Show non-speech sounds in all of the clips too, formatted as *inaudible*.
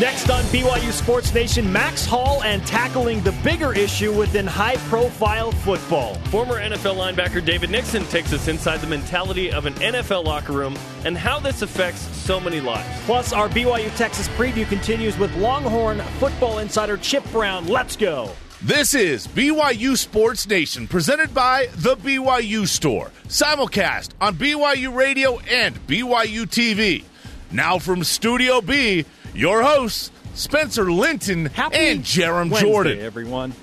Next on BYU Sports Nation, Max Hall and tackling the bigger issue within high profile football. Former NFL linebacker David Nixon takes us inside the mentality of an NFL locker room and how this affects so many lives. Plus, our BYU Texas preview continues with Longhorn football insider Chip Brown. Let's go. This is BYU Sports Nation, presented by The BYU Store. Simulcast on BYU Radio and BYU TV. Now from Studio B, your hosts, Spencer Linton Happy and Jarom Wednesday, Jordan. everyone.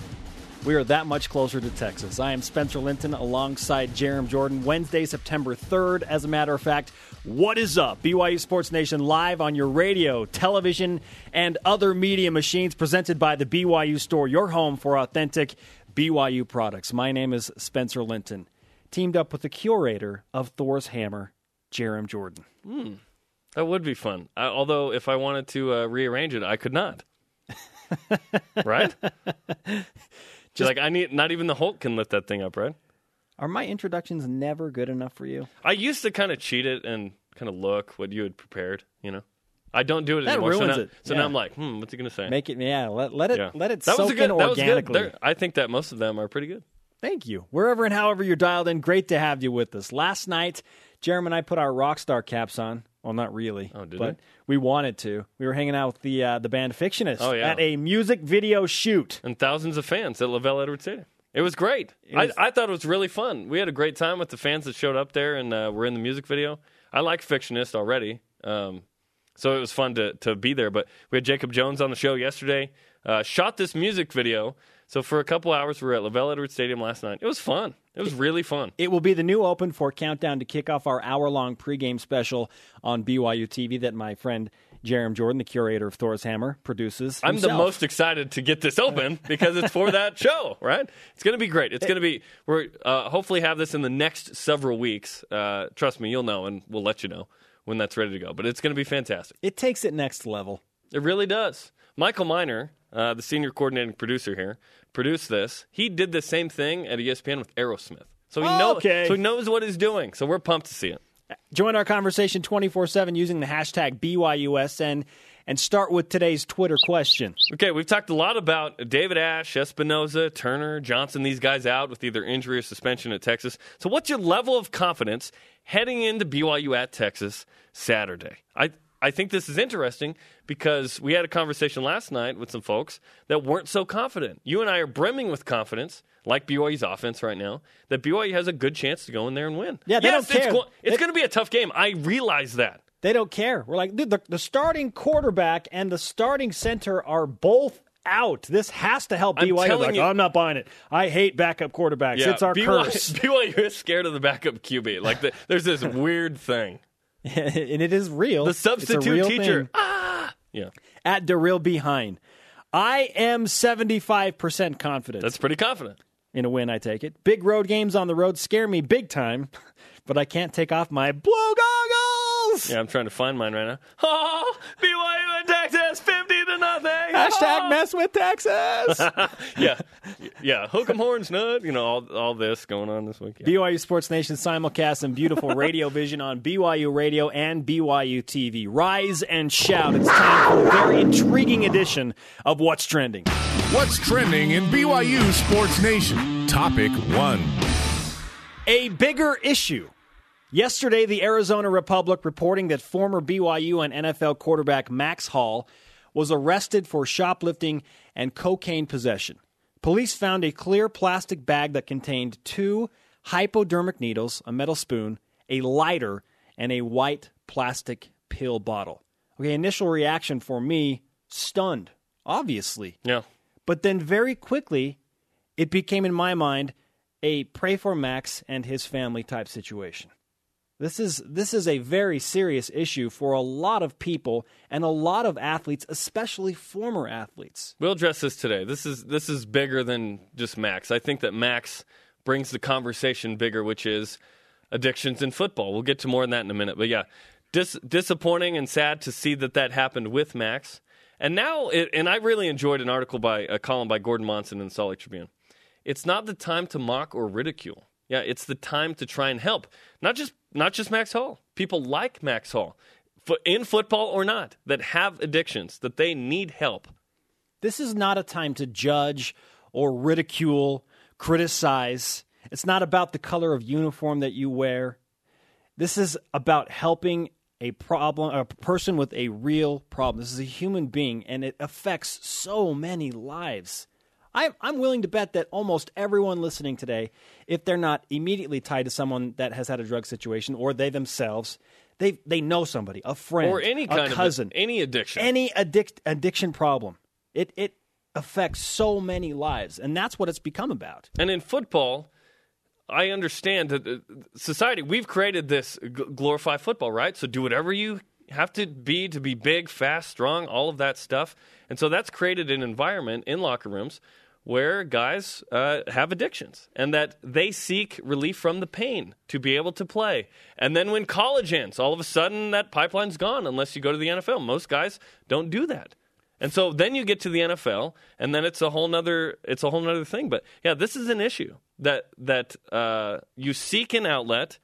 We are that much closer to Texas. I am Spencer Linton alongside Jarom Jordan. Wednesday, September 3rd. As a matter of fact, what is up? BYU Sports Nation live on your radio, television, and other media machines presented by the BYU Store, your home for authentic BYU products. My name is Spencer Linton, teamed up with the curator of Thor's Hammer, Jarom Jordan. Hmm. That would be fun. I, although, if I wanted to uh, rearrange it, I could not. *laughs* right? Just like I need. Not even the Hulk can lift that thing up, right? Are my introductions never good enough for you? I used to kind of cheat it and kind of look what you had prepared. You know, I don't do it That anymore. so ruins now, it. so Yeah. now I'm like, hmm, what's he gonna say? Make it, yeah. Let, let it, yeah. let it that soak was a good, in that was organically. There- I think that most of them are pretty good. Thank you. Wherever and however you're dialed in, great to have you with us. Last night, Jeremy and I put our rock star caps on. Well, not really, Oh, did but we wanted to. We were hanging out with the uh, the band Fictionist Oh, yeah. at a music video shoot. and thousands of fans at LaVell Edwards Stadium. It was great. was- I, I thought it was really fun. We had a great time with the fans that showed up there and uh, were in the music video. I like Fictionist already, um, so it was fun to to be there. But we had Jacob Jones on the show yesterday. Uh, shot this music video. So for a couple hours, we were at LaVell Edwards Stadium last night. It was fun. It was really fun. It will be the new open for Countdown to kick off our hour long pregame special on BYU TV that my friend Jarom Jordan, the curator of Thor's Hammer, produces. I'm the most excited to get this open because it's for that show, right? It's going to be great. It's going to be. We're uh, hopefully have this in the next several weeks. Uh, trust me, you'll know, and we'll let you know when that's ready to go. But it's going to be fantastic. It takes it next level. It really does. Michael Miner, uh, the senior coordinating producer here, produced this. He did the same thing at ESPN with Aerosmith, so he knows. Okay. So he knows what he's doing. So we're pumped to see it. Join our conversation 24 7 using the hashtag BYUSN and start with today's Twitter question. Okay, we've talked a lot about David Ash, Espinosa, Turner, Johnson, these guys out with either injury or suspension at Texas. So, what's your level of confidence heading into BYU at Texas Saturday? I, I think this is interesting because we had a conversation last night with some folks that weren't so confident. You and I are brimming with confidence, like BYU's offense right now, that BYU has a good chance to go in there and win. Yeah, they yes, don't care. It's, go- it's going to be a tough game. I realize that. They don't care. We're like, dude, the, the starting quarterback and the starting center are both out. This has to help I'm BYU. telling Like, you- oh, I'm not buying it. I hate backup quarterbacks. it's our BYU, curse. *laughs* BYU is scared of the backup QB. Like the, there's this weird thing. *laughs* and it is real. The substitute real teacher. thing. Ah, yeah, At Darrell Behind. I am 75% confident that's pretty confident. in a win, I take it. Big road games on the road scare me big time, *laughs* but I can't take off my blue goggles. Yeah, I'm trying to find mine right now. Oh, BYU in Hashtag mess with Texas. *laughs* yeah, yeah. Hook 'em horns, nut. You know all all this going on this week. Yeah. BYU Sports Nation simulcast and beautiful radio vision on BYU Radio and BYU TV. Rise and shout. It's time for a very intriguing edition of What's Trending. What's trending in BYU Sports Nation? Topic one. A bigger issue. Yesterday, the Arizona Republic reporting that former BYU and NFL quarterback Max Hall was arrested for shoplifting and cocaine possession. Police found a clear plastic bag that contained two hypodermic needles, a metal spoon, a lighter, and a white plastic pill bottle. Okay, initial reaction for me stunned, obviously. yeah. But then very quickly, it became in my mind a pray for Max and his family type situation. This is this is a very serious issue for a lot of people and a lot of athletes, especially former athletes. We'll address this today. This is this is bigger than just Max. I think that Max brings the conversation bigger, which is addictions in football. We'll get to more on that in a minute. But yeah, dis- disappointing and sad to see that that happened with Max. And now, it, and I really enjoyed an article by a column by Gordon Monson in the Salt Lake Tribune. It's not the time to mock or ridicule. Yeah, it's the time to try and help. Not just not just Max Hall. People like Max Hall. in football or not, that have addictions, that they need help. This is not a time to judge or ridicule, criticize. It's not about the color of uniform that you wear. This is about helping a problem, a person with a real problem. This is a human being, and it affects so many lives. I'm, I'm willing to bet that almost everyone listening today, if they're not immediately tied to someone that has had a drug situation or they themselves, they they know somebody, a friend, Or any a kind cousin, of any addiction. any addict addiction problem. It it affects so many lives, and that's what it's become about. And in football, I understand that uh, society, we've created this glorify football, right? So do whatever you have to be to be big, fast, strong, all of that stuff. And so that's created an environment in locker rooms where guys uh, have addictions and that they seek relief from the pain to be able to play. And then when college ends, all of a sudden that pipeline's gone unless you go to the NFL. Most guys don't do that. And so then you get to the NFL, and then it's a whole nother it's a whole nother thing. But yeah, this is an issue that that uh, you seek an outlet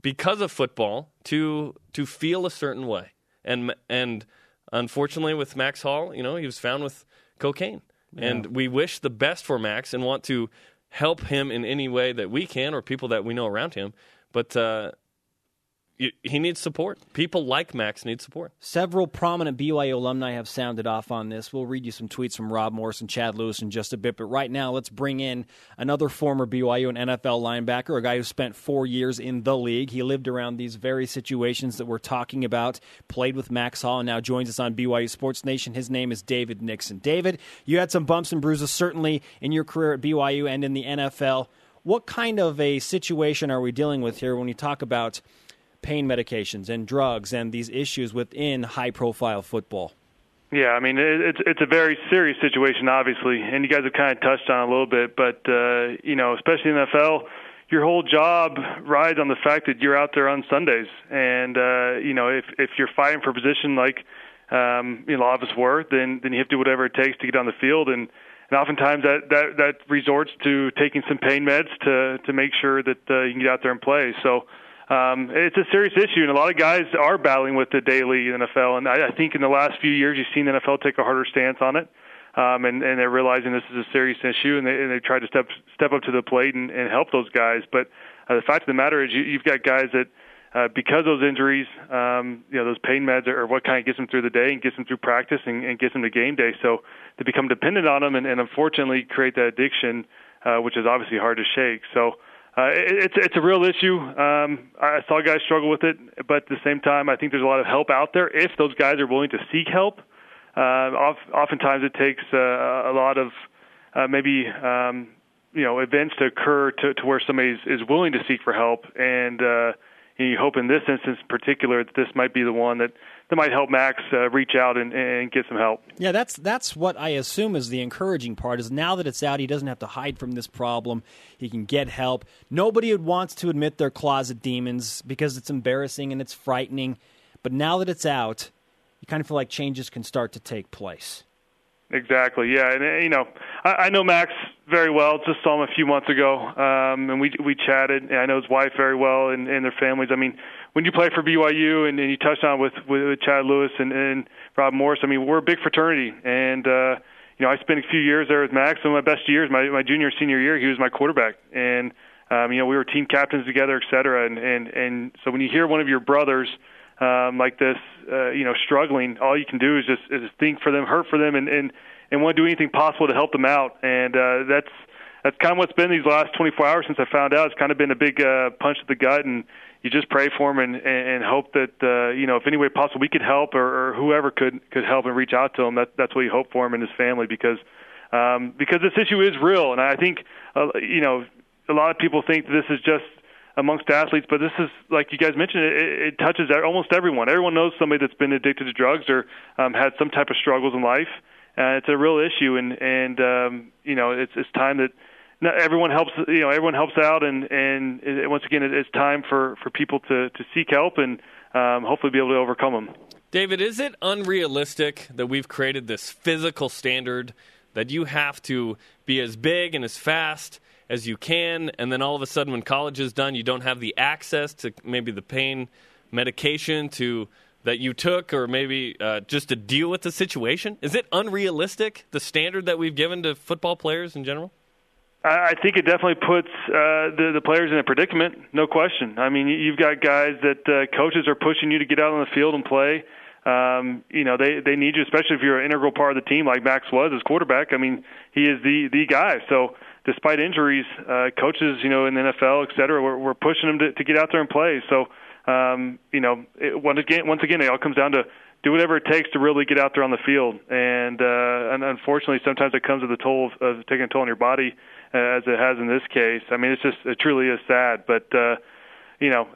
because of football to to feel a certain way. And and unfortunately, with Max Hall, you know, he was found with cocaine, and we wish the best for Max and want to help him in any way that we can, or people that we know around him. But uh, he needs support. People like Max need support. Several prominent BYU alumni have sounded off on this. We'll read you some tweets from Rob Morris and Chad Lewis in just a bit. But right now, let's bring in another former BYU and NFL linebacker, a guy who spent four years in the league. He lived around these very situations that we're talking about, played with Max Hall, and now joins us on BYU Sports Nation. His name is David Nixon. David, you had some bumps and bruises, certainly in your career at BYU and in the NFL. What kind of a situation are we dealing with here when you talk about pain medications and drugs and these issues within high profile football? Yeah, I mean it, it's it's a very serious situation, obviously, and you guys have kind of touched on a little bit, but uh, you know, especially in the NFL, your whole job rides on the fact that you're out there on Sundays, and uh, you know, if if you're fighting for a position like um, you know, a lot of us were, then then you have to do whatever it takes to get on the field, and and oftentimes that that that resorts to taking some pain meds to to make sure that uh, you can get out there and play. So um, it's a serious issue, and a lot of guys are battling with it daily the NFL. And I, I think in the last few years, you've seen the NFL take a harder stance on it, um, and, and they're realizing this is a serious issue, and they, and they try to step step up to the plate and, and help those guys. But uh, the fact of the matter is, you, you've got guys that. Uh, because those injuries, um, you know those pain meds are, are what kind of gets them through the day and gets them through practice and, and gets them to game day. So to become dependent on them and, and unfortunately create that addiction, uh, which is obviously hard to shake. So uh, it, it's it's a real issue. Um, I saw guys struggle with it, but at the same time, I think there's a lot of help out there if those guys are willing to seek help. Uh, oft, oftentimes, it takes uh, a lot of uh, maybe um, you know events to occur to, to where somebody is, is willing to seek for help, and uh, you hope in this instance in particular that this might be the one that that might help Max uh, reach out and, and get some help. Yeah, that's that's what I assume is the encouraging part. Is now that it's out, he doesn't have to hide from this problem. He can get help. Nobody wants to admit their closet demons because it's embarrassing and it's frightening. But now that it's out, you kind of feel like changes can start to take place. Exactly. Yeah, and uh, you know, I, I know Max very well. Just saw him a few months ago, um, and we we chatted. And I know his wife very well and, and their families. I mean, when you play for BYU and, and you touched on with with Chad Lewis and, and Rob Morris, I mean, we're a big fraternity, and uh, you know, I spent a few years there with Max. Some of my best years, my my junior senior year, he was my quarterback, and um, you know, we were team captains together, et cetera. And and and so when you hear one of your brothers um, like this, uh, you know, struggling, all you can do is just is think for them, hurt for them, and and and want to do anything possible to help them out. And uh, that's that's kind of what's been these last 24 hours since I found out. It's kind of been a big uh, punch to the gut, and you just pray for him and and, hope that uh, you know if any way possible we could help or, or whoever could could help and reach out to him. That that's what you hope for him and his family because um, because this issue is real, and I think uh, you know a lot of people think this is just amongst athletes, but this is like you guys mentioned, it, it touches almost everyone. Everyone knows somebody that's been addicted to drugs or um, had some type of struggles in life. Uh, it's a real issue, and and um, you know it's it's time that everyone helps. You know everyone helps out, and and it, once again, it, it's time for for people to to seek help and um, hopefully be able to overcome them. David, is it unrealistic that we've created this physical standard that you have to be as big and as fast as you can, and then all of a sudden, when college is done, you don't have the access to maybe the pain medication to that you took, or maybe uh, just to deal with the situation? Is it unrealistic the standard that we've given to football players in general? I think it definitely puts uh, the the players in a predicament, no question. I mean, you've got guys that uh, coaches are pushing you to get out on the field and play. Um, you know, they they need you, especially if you're an integral part of the team, like Max was as quarterback. I mean, he is the the guy. So, despite injuries, uh, coaches, you know, in the NFL, et cetera, we're, we're pushing them to, to get out there and play. So, um, you know, it, once again, once again, it all comes down to do whatever it takes to really get out there on the field. And uh, and unfortunately, sometimes it comes with the toll of, of taking a toll on your body, uh, as it has in this case. I mean, it's just it truly is sad, but. uh you know,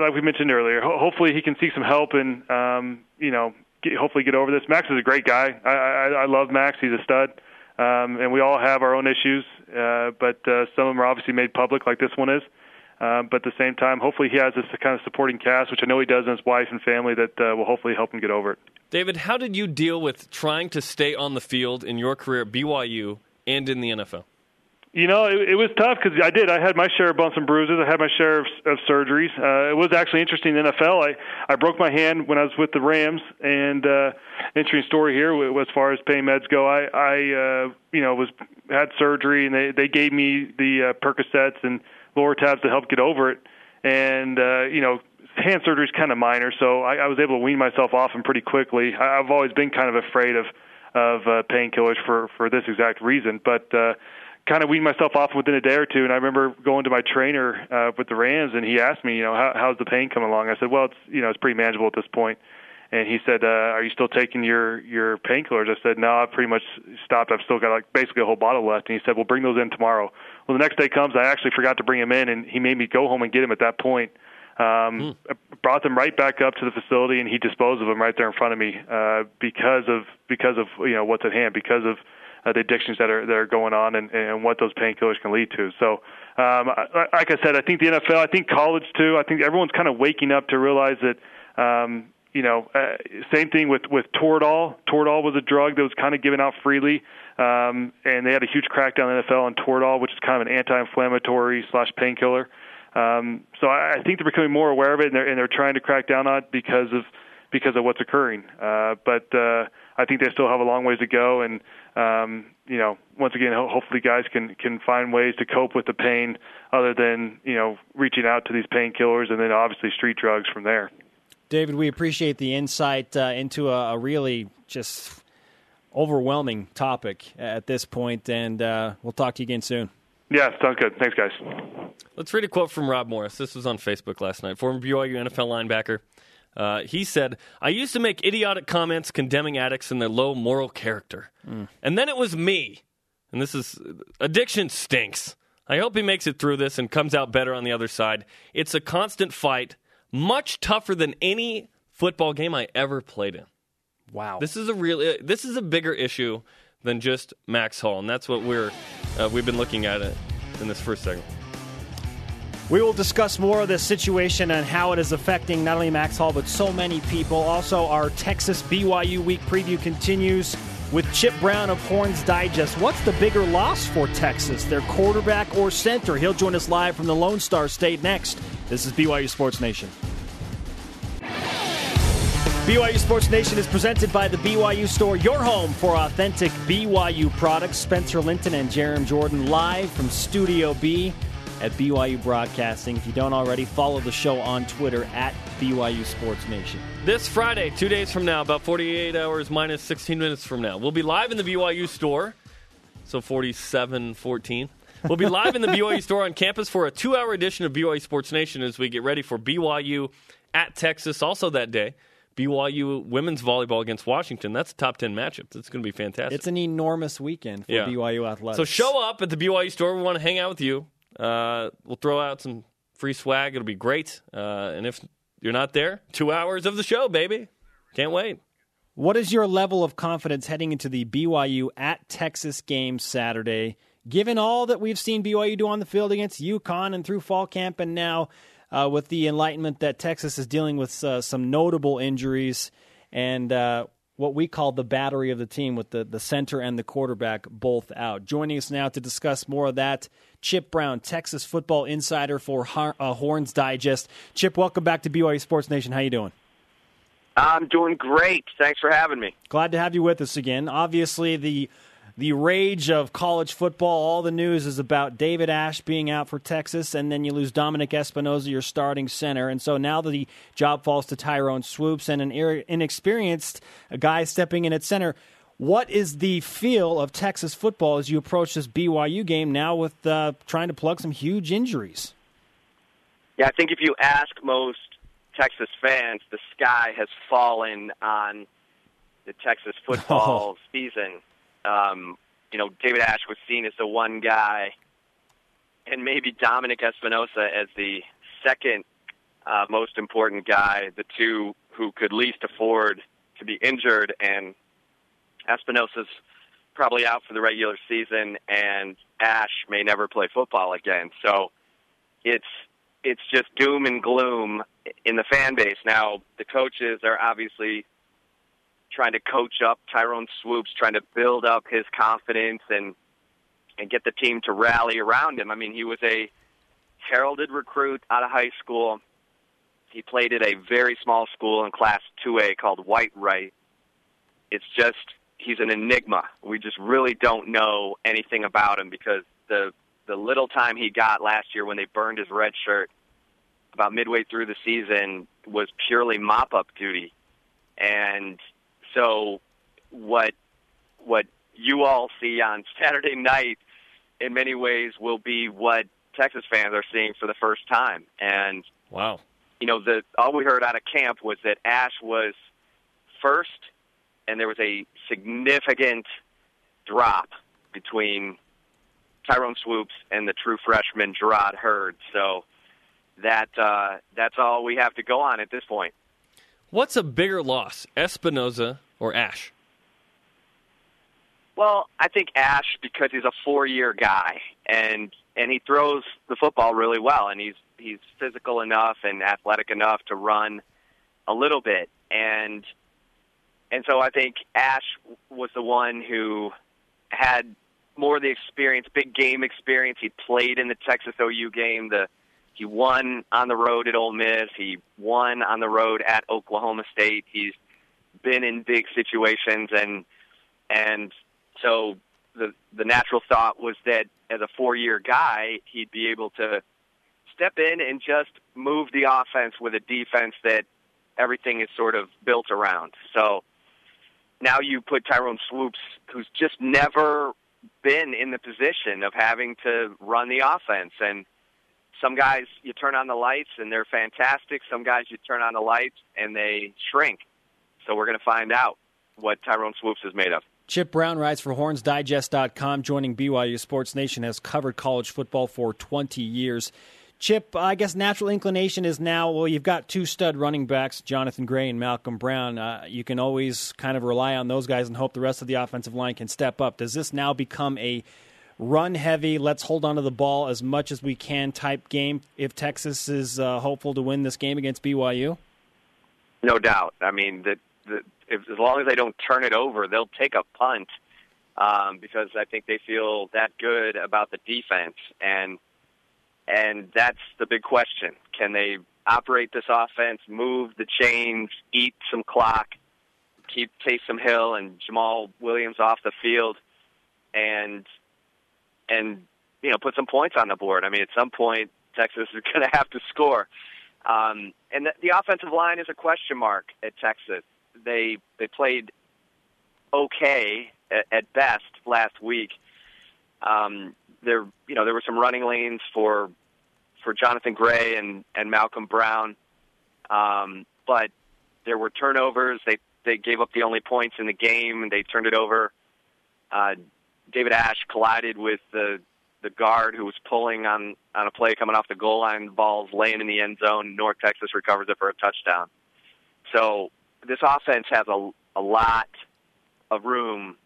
like we mentioned earlier, hopefully he can seek some help and, um, you know, get, hopefully get over this. Max is a great guy. I, I, I love Max. He's a stud. Um, and we all have our own issues, uh, but uh, some of them are obviously made public, like this one is. Um, but at the same time, hopefully he has this kind of supporting cast, which I know he does, and his wife and family that uh, will hopefully help him get over it. David, how did you deal with trying to stay on the field in your career at BYU and in the NFL? You know, it, it was tough because I did. I had my share of bumps and bruises. I had my share of, of surgeries. Uh, it was actually interesting in the NFL. I I broke my hand when I was with the Rams, and uh, interesting story here as far as pain meds go. I I uh, you know was had surgery, and they they gave me the uh, Percocets and Lortabs to help get over it. And uh, you know, hand surgery is kind of minor, so I, I was able to wean myself off them pretty quickly. I, I've always been kind of afraid of of uh, painkillers for for this exact reason, but. uh kind of weaned myself off within a day or two. And I remember going to my trainer uh, with the Rams, and he asked me, you know, How, how's the pain coming along? I said, well, it's you know, it's pretty manageable at this point. And he said, uh, "Are you still taking your your painkillers?" I said, "No, I've pretty much stopped. I've still got like basically a whole bottle left." And he said, "Well, bring those in tomorrow." Well, the next day comes, I actually forgot to bring him in, and he made me go home and get him at that point. Um, mm. Brought them right back up to the facility, and he disposed of them right there in front of me uh, because of because of you know what's at hand, because of uh, the addictions that are that are going on and, and what those painkillers can lead to. So, um, like I said, I think the NFL, I think college too. I think everyone's kind of waking up to realize that. Um, you know, uh, same thing with with Toradol. Toradol was a drug that was kind of given out freely, um, and they had a huge crackdown in the NFL on Toradol, which is kind of an anti-inflammatory slash painkiller. Um, so I, I think they're becoming more aware of it, and they're and they're trying to crack down on it because of because of what's occurring. Uh, but uh, I think they still have a long ways to go, and um, you know, once again, hopefully, guys can can find ways to cope with the pain other than you know reaching out to these painkillers, and then obviously street drugs from there. David, we appreciate the insight uh, into a, a, really just overwhelming topic at this point, and uh, we'll talk to you again soon. Yeah, sounds good. Thanks, guys. Let's read a quote from Rob Morris. This was on Facebook last night. Former BYU NFL linebacker. Uh, he said, I used to make idiotic comments condemning addicts and their low moral character. Mm. And then it was me. And this is addiction stinks. I hope he makes it through this and comes out better on the other side. It's a constant fight, much tougher than any football game I ever played in. Wow. This is a real uh, this is a bigger issue than just Max Hall, and that's what we're uh, we've been looking at it in this first segment. We will discuss more of this situation and how it is affecting not only Max Hall, but so many people. Also, our Texas BYU week preview continues with Chip Brown of Horns Digest. What's the bigger loss for Texas, their quarterback or center? He'll join us live from the Lone Star State next. This is BYU Sports Nation. BYU Sports Nation is presented by the BYU Store, your home for authentic BYU products. Spencer Linton and Jarom Jordan live from Studio B at BYU Broadcasting. If you don't already, follow the show on Twitter at BYU Sports Nation. This Friday, two days from now, about 48 hours minus 16 minutes from now, we'll be live in the BYU store. So 47 14. We'll be live in the BYU *laughs* store on campus for a two hour edition of BYU Sports Nation as we get ready for BYU at Texas. Also, that day, BYU women's volleyball against Washington. That's a top 10 matchup. It's going to be fantastic. It's an enormous weekend for yeah. BYU athletics. So show up at the BYU store. We want to hang out with you. Uh, we'll throw out some free swag. It'll be great. Uh, and if you're not there, two hours of the show, baby. Can't wait. What is your level of confidence heading into the BYU at Texas game Saturday? Given all that we've seen BYU do on the field against UConn and through fall camp, and now uh, with the enlightenment that Texas is dealing with uh, some notable injuries and uh, what we call the battery of the team with the, the center and the quarterback both out. Joining us now to discuss more of that, Chip Brown, Texas football insider for uh, Horns Digest. Chip, welcome back to BYU Sports Nation. How you doing? I'm doing great. Thanks for having me. Glad to have you with us again. Obviously, the the rage of college football. All the news is about David Ash being out for Texas, and then you lose Dominic Espinosa, your starting center. And so now the job falls to Tyrone Swoopes and an inexperienced guy stepping in at center. What is the feel of Texas football as you approach this BYU game now with uh, trying to plug some huge injuries? Yeah, I think if you ask most Texas fans, the sky has fallen on the Texas *laughs* football oh. season. Um, you know, David Ash was seen as the one guy, and maybe Dominic Espinosa as the second uh, most important guy, the two who could least afford to be injured. And Espinosa's probably out for the regular season, and Ash may never play football again. So it's it's just doom and gloom in the fan base. Now, the coaches are obviously trying to coach up Tyrone Swoopes, trying to build up his confidence and and get the team to rally around him. I mean, he was a heralded recruit out of high school. He played at a very small school in Class 2A called Whitewright. It's just he's an enigma. We just really don't know anything about him because the the little time he got last year when they burned his red shirt about midway through the season was purely mop up duty. And so what what you all see on Saturday night in many ways will be what Texas fans are seeing for the first time. And wow. You know, the all we heard out of camp was that Ash was first and there was a significant drop between Tyrone Swoopes and the true freshman Jerrod Heard. So that uh, that's all we have to go on at this point. What's a bigger loss, Espinosa or Ash? Well, I think Ash because he's a four-year guy and and he throws the football really well, and he's he's physical enough and athletic enough to run a little bit, and and so I think Ash was the one who had more of the experience, big game experience. He played in the Texas OU game. The he won on the road at Ole Miss. He won on the road at Oklahoma State. He's been in big situations, and and so the the natural thought was that as a four year guy, he'd be able to step in and just move the offense with a defense that everything is sort of built around. So now you put Tyrone Swoopes, who's just never been in the position of having to run the offense. And some guys, you turn on the lights and they're fantastic. Some guys, you turn on the lights and they shrink. So we're going to find out what Tyrone Swoopes is made of. Chip Brown writes for HornsDigest.com, joining BYU Sports Nation, has covered college football for 20 years. Chip, I guess natural inclination is now, well, you've got two stud running backs, Jonathan Gray and Malcolm Brown. Uh, you can always kind of rely on those guys and hope the rest of the offensive line can step up. Does this now become a run heavy, let's hold on to the ball as much as we can type game if Texas is uh, hopeful to win this game against BYU? No doubt. I mean, the, the, if, as long as they don't turn it over, they'll take a punt um, because I think they feel that good about the defense. And – and that's the big question. Can they operate this offense, move the chains, eat some clock, keep Taysom Hill and Jamaal Williams off the field, and and you know put some points on the board. I mean, at some point Texas is *laughs* going to have to score, um, and the, the offensive line is a question mark at Texas. They they played okay at, at best last week. Um, there you know there were some running lanes for for Jonathan Gray and and Malcolm Brown, um, but there were turnovers. They they gave up the only points in the game, and they turned it over. Uh, David Ash collided with the the guard who was pulling on on a play coming off the goal line. Ball's laying in the end zone. North Texas recovers it for a touchdown. So this offense has a a lot of room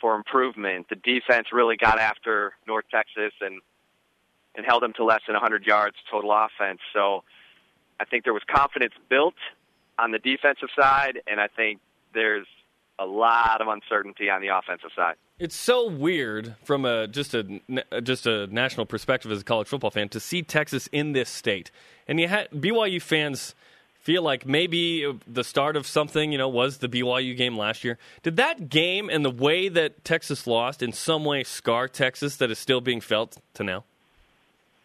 for improvement. The defense really got after North Texas and and held them to less than 100 yards total offense. So I think there was confidence built on the defensive side, and I think there's a lot of uncertainty on the offensive side. It's so weird from a just a just a national perspective as a college football fan to see Texas in this state, and you had BYU fans feel like maybe the start of something, you know, was the BYU game last year. Did that game and the way that Texas lost in some way scar Texas that is still being felt to now?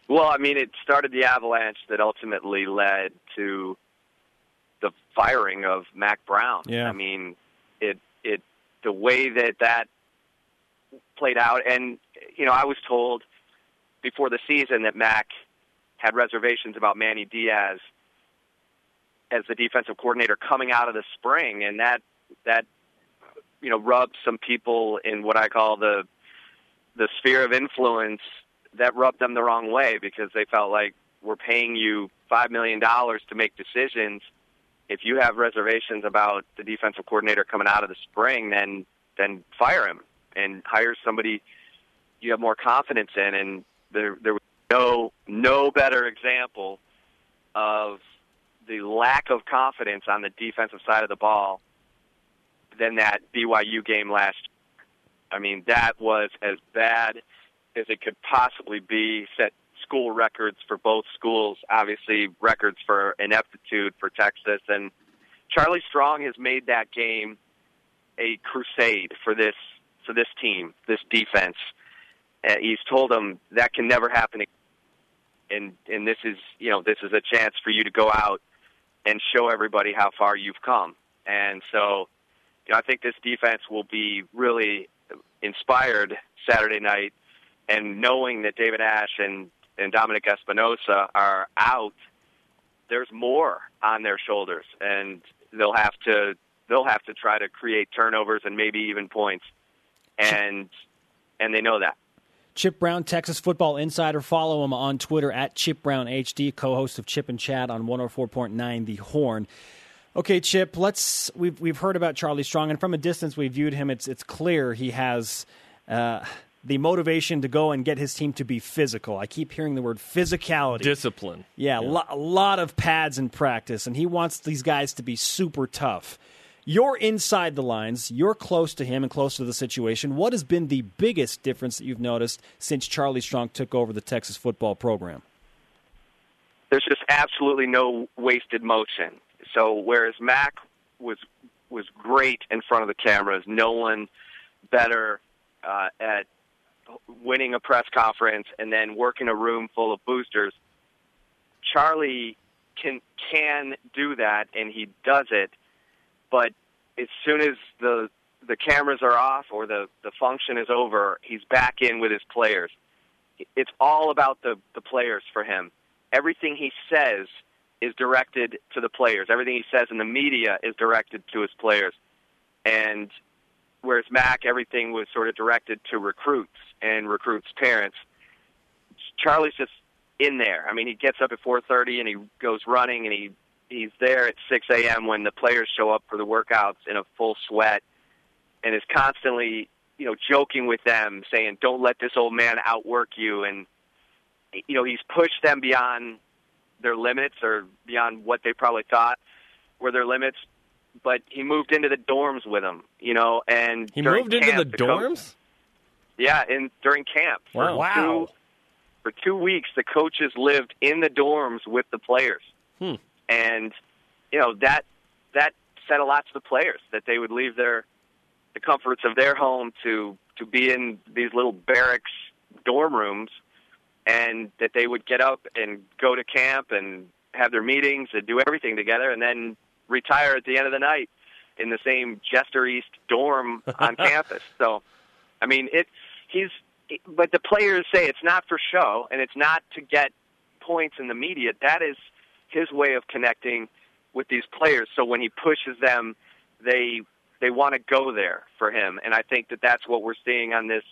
Well, I mean, it started the avalanche that ultimately led to the firing of Mack Brown. Yeah. I mean, it it the way that that played out, and you know, I was told before the season that Mack had reservations about Manny Diaz as the defensive coordinator coming out of the spring, and that that you know rubbed some people in what I call the the sphere of influence that rubbed them the wrong way because they felt like we're paying you five million dollars to make decisions. If you have reservations about the defensive coordinator coming out of the spring, then then fire him and hire somebody you have more confidence in. And there there was no no better example of the lack of confidence on the defensive side of the ball than that BYU game last year. I mean, that was as bad as it could possibly be. Set school records for both schools, obviously records for ineptitude for Texas, and Charlie Strong has made that game a crusade for this for this team, this defense. Uh, he's told them that can never happen. And and this is you know this is a chance for you to go out and show everybody how far you've come. And so, you know, I think this defense will be really inspired Saturday night, and knowing that David Ash and and Dominic Espinosa are out, there's more on their shoulders, and they'll have to they'll have to try to create turnovers and maybe even points, and and they know that. Chip Brown, Texas Football Insider. Follow him on Twitter at Chip Brown HD, co-host of Chip and Chat on 104.9 The Horn. Okay, Chip, let's we've we've heard about Charlie Strong, and from a distance we viewed him. It's it's clear he has uh, the motivation to go and get his team to be physical. I keep hearing the word physicality, discipline. Yeah, yeah. Lo- a lot of pads in practice, and he wants these guys to be super tough. You're inside the lines. You're close to him and close to the situation. What has been the biggest difference that you've noticed since Charlie Strong took over the Texas football program? There's just absolutely no wasted motion. So whereas Mack was was great in front of the cameras, no one better uh, at winning a press conference and then working a room full of boosters. Charlie can can do that, and he does it. But as soon as the the cameras are off or the the function is over, he's back in with his players. It's all about the the players for him. Everything he says is directed to the players. Everything he says in the media is directed to his players. And whereas Mack, everything was sort of directed to recruits and recruits' parents. Charlie's just in there. I mean, he gets up at 4:30 and he goes running, and he he's there at 6 a.m. when the players show up for the workouts in a full sweat, and is constantly, you know, joking with them, saying, "Don't let this old man outwork you," and you know, he's pushed them beyond their limits or beyond what they probably thought were their limits. But he moved into the dorms with them, you know, and he moved into camp, the, the dorms. Coach, yeah, in during camp. Wow. For wow. Two, for two weeks, the coaches lived in the dorms with the players, hmm. And you know that that said a lot to the players that they would leave their the comforts of their home to to be in these little barracks dorm rooms, and that they would get up and go to camp and have their meetings and do everything together, and then retire at the end of the night in the same Jester East dorm on *laughs* campus. So, I mean, it he's but the players say it's not for show and it's not to get points in the media. That is his way of connecting with these players. So when he pushes them, they they want to go there for him, and I think that that's what we're seeing on this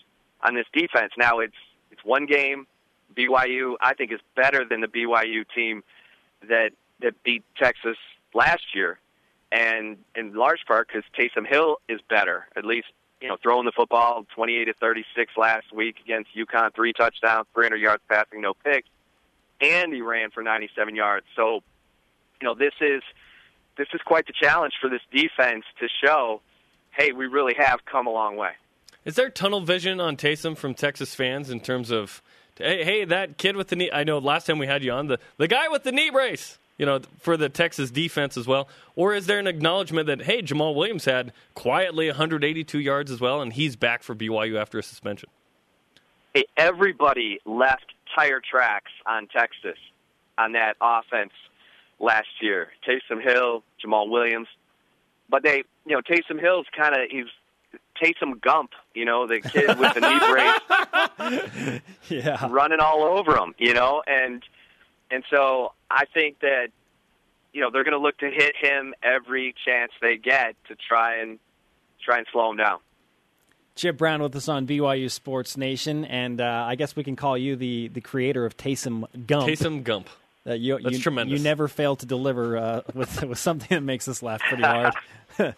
on this defense. Now it's it's one game. BYU, I think, is better than the BYU team that that beat Texas last year, and in large part because Taysom Hill is better. At least you know throwing the football 28 to 36 last week against UConn, three touchdowns, 300 yards passing, no picks, and he ran for 97 yards. So you know this is this is quite the challenge for this defense to show, hey, we really have come a long way. Is there tunnel vision on Taysom from Texas fans in terms of, hey, hey, that kid with the knee? I know last time we had you on the the guy with the knee brace. you know, for the Texas defense as well? Or is there an acknowledgement that, hey, Jamaal Williams had quietly 182 yards as well, and he's back for BYU after a suspension? Hey, everybody left tire tracks on Texas on that offense last year. Taysom Hill, Jamaal Williams. But they, you know, Taysom Hill's kind of, he's Taysom Gump, you know, the kid with the knee brace *laughs* Yeah. running all over him, you know, and and so I think that you know they're going to look to hit him every chance they get to try and try and slow him down. Chip Brown with us on BYU Sports Nation, and uh, I guess we can call you the, the creator of Taysom Gump. Taysom Gump. Uh, you, That's you, tremendous. You never fail to deliver uh, with *laughs* with something that makes us laugh pretty hard. *laughs*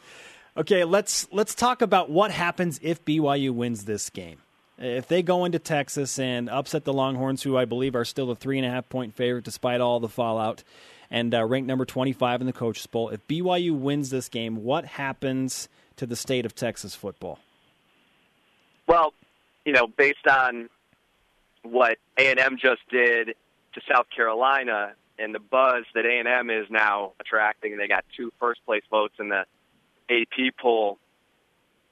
okay, let's let's talk about what happens if BYU wins this game. If they go into Texas and upset the Longhorns, who I believe are still a three and a half point favorite despite all the fallout, and uh, ranked number twenty five in the Coaches Poll, if BYU wins this game, what happens to the state of Texas football? Well, you know, based on what A and M just did to South Carolina and the buzz that A and M is now attracting, they got two first place votes in the AP poll,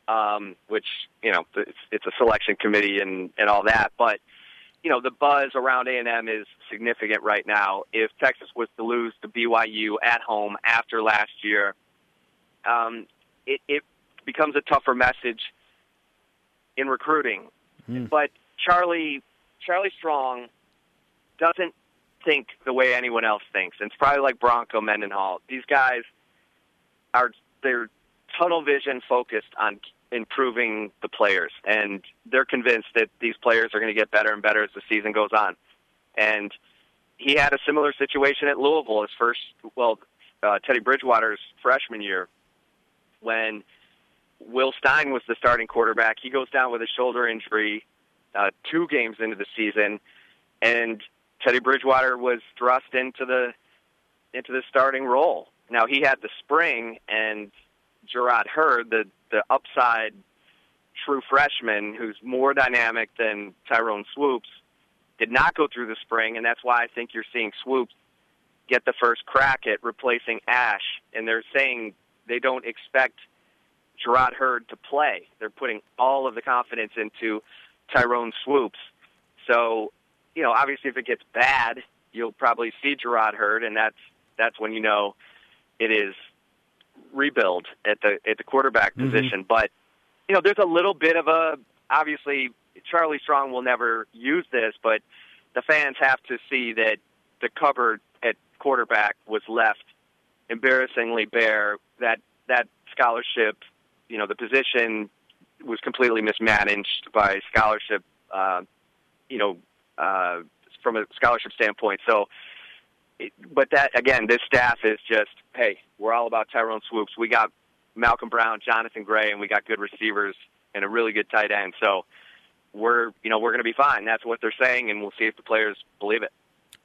um, which you know it's, it's a selection committee and and all that, but. You know the buzz around A and M is significant right now. If Texas was to lose to BYU at home after last year, um, it, it becomes a tougher message in recruiting. But Charlie Charlie Strong doesn't think the way anyone else thinks. And it's probably like Bronco Mendenhall. These guys are they're tunnel vision focused on improving the players and they're convinced that these players are going to get better and better as the season goes on. And he had a similar situation at Louisville his first well uh, Teddy Bridgewater's freshman year when Will Stein was the starting quarterback. He goes down with a shoulder injury uh, two games into the season, and Teddy Bridgewater was thrust into the into the starting role. Now he had the spring, and Jerrod Heard, the the upside true freshman who's more dynamic than Tyrone Swoopes, did not go through the spring, and that's why I think you're seeing Swoopes get the first crack at replacing Ash. And they're saying they don't expect Jerrod Heard to play. They're putting all of the confidence into Tyrone Swoopes. So, you know, obviously if it gets bad, you'll probably see Jerrod Heard, and that's that's when you know it is rebuild at the at the quarterback mm-hmm. position. But you know, there's a little bit of a obviously Charlie Strong will never use this, but the fans have to see that the cupboard at quarterback was left embarrassingly bare. That that scholarship, you know, the position was completely mismanaged by scholarship. Uh, you know, uh, from a scholarship standpoint. So, but that again, this staff is just hey, we're all about Tyrone Swoopes. We got Malcolm Brown, Jonathan Gray, and we got good receivers and a really good tight end. So we're you know we're going to be fine. That's what they're saying, and we'll see if the players believe it.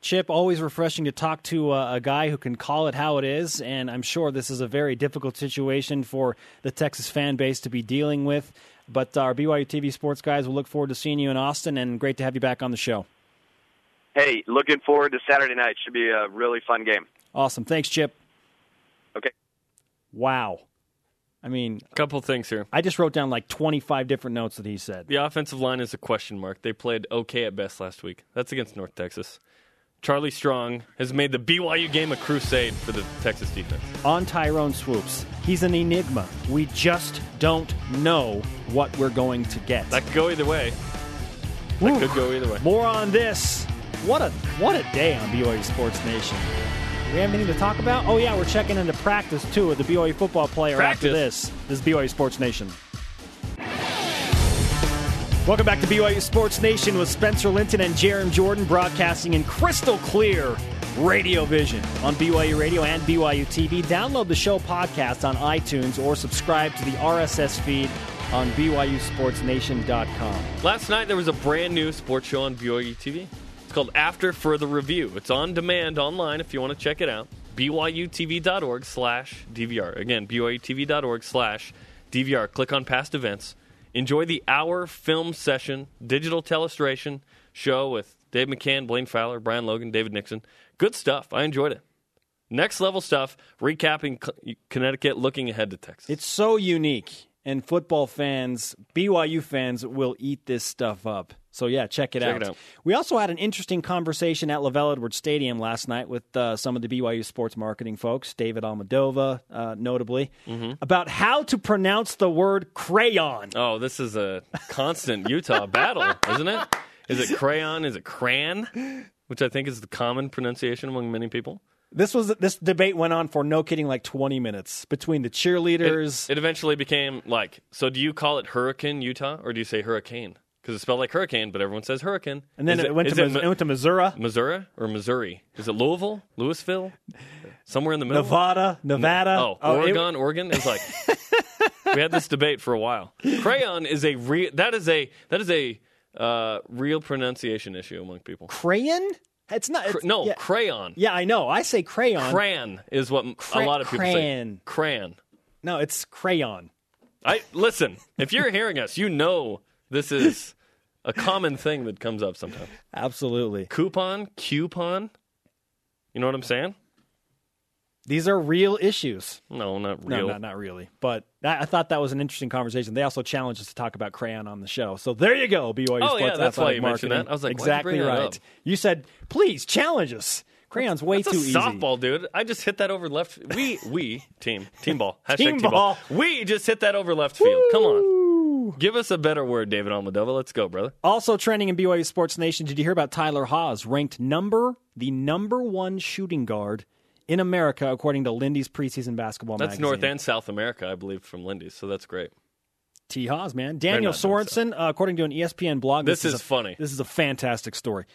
Chip, always refreshing to talk to uh, a guy who can call it how it is, and I'm sure this is a very difficult situation for the Texas fan base to be dealing with. But our BYU TV sports guys will look forward to seeing you in Austin, and great to have you back on the show. Hey, looking forward to Saturday night. Should be a really fun game. Awesome. Thanks, Chip. Okay. Wow. I mean, a Couple things here. I just wrote down like 25 different notes that he said. The offensive line is a question mark. They played okay at best last week. That's against North Texas. Charlie Strong has made the BYU game a crusade for the Texas defense. On Tyrone Swoopes, he's an enigma. We just don't know what we're going to get. That could go either way. That Woo. could go either way. More on this. What a what a day on BYU Sports Nation. We have anything to talk about? Oh yeah, we're checking into practice too with the BYU football player after this. This is BYU Sports Nation. Welcome back to BYU Sports Nation with Spencer Linton and Jarom Jordan broadcasting in crystal clear radio vision on BYU Radio and BYU TV. Download the show podcast on iTunes or subscribe to the RSS feed on BYUSportsNation.com. Last night there was a brand new sports show on BYU TV. It's called After Further Review. It's on demand online if you want to check it out. BYUTV.org slash DVR. Again, BYUTV.org slash DVR. Click on past events. Enjoy the hour film session, digital telestration show with Dave McCann, Blaine Fowler, Brian Logan, David Nixon. Good stuff. I enjoyed it. Next level stuff. Recapping Connecticut, looking ahead to Texas. It's so unique, and football fans, BYU fans, will eat this stuff up. So yeah, check it, Check out. it out. We also had an interesting conversation at LaVell Edwards Stadium last night with uh, some of the BYU sports marketing folks, David Almadova, uh, notably, Mm-hmm. about how to pronounce the word crayon. oh, this is a constant Utah battle, isn't it? Is it crayon? Is it crayon? Which I think is the common pronunciation among many people. This was this debate went on for no kidding like 20 minutes between the It, cheerleaders. it eventually became like, so do you call it Hurricane Utah or do you say hurricane? Because it's spelled like hurricane, but everyone says hurricane. and then Is it, went to it Mis- it went to Missouri, Missouri or Missouri? Is it Louisville, Louisville, somewhere in the middle? Nevada, Nevada. Oh, it- Oregon, Oregon is like. *laughs* we had this debate for a while. Crayon is a real. That is a that is a uh, real pronunciation issue among people. crayon? It's not. It's, no, yeah, crayon. yeah, I know. I say crayon. Crayon is what Cra- a lot of people crayon. say. Crayon. no, it's crayon. I listen. If you're hearing us, you know this is a common thing that comes up sometimes. Absolutely. Coupon, coupon. You know what I'm saying? These are real issues. No, not No, real. not, not really. But I, I thought that was an interesting conversation. They also challenged us to talk about crayon on the show. So there you go, BYU Oh, Sports yeah, that's why you mentioned Marketing. that. I was like, you exactly that right. You said, please challenge us. Crayon's way That's too easy. softball, dude. I just hit that over left. We we team team ball *laughs* hashtag Team team, ball. We just hit that over left field. Come on, give us a better word, David Almadova. Let's go, brother. Also trending in BYU Sports Nation, did you hear about Tyler Haws, ranked number the number one shooting guard in America according to Lindy's preseason basketball That's magazine? North and South America, I believe, from Lindy's. So that's great. T. Haws, man. Daniel Sorensen, uh, according to an ESPN blog, This is is a- funny. This is a fantastic story.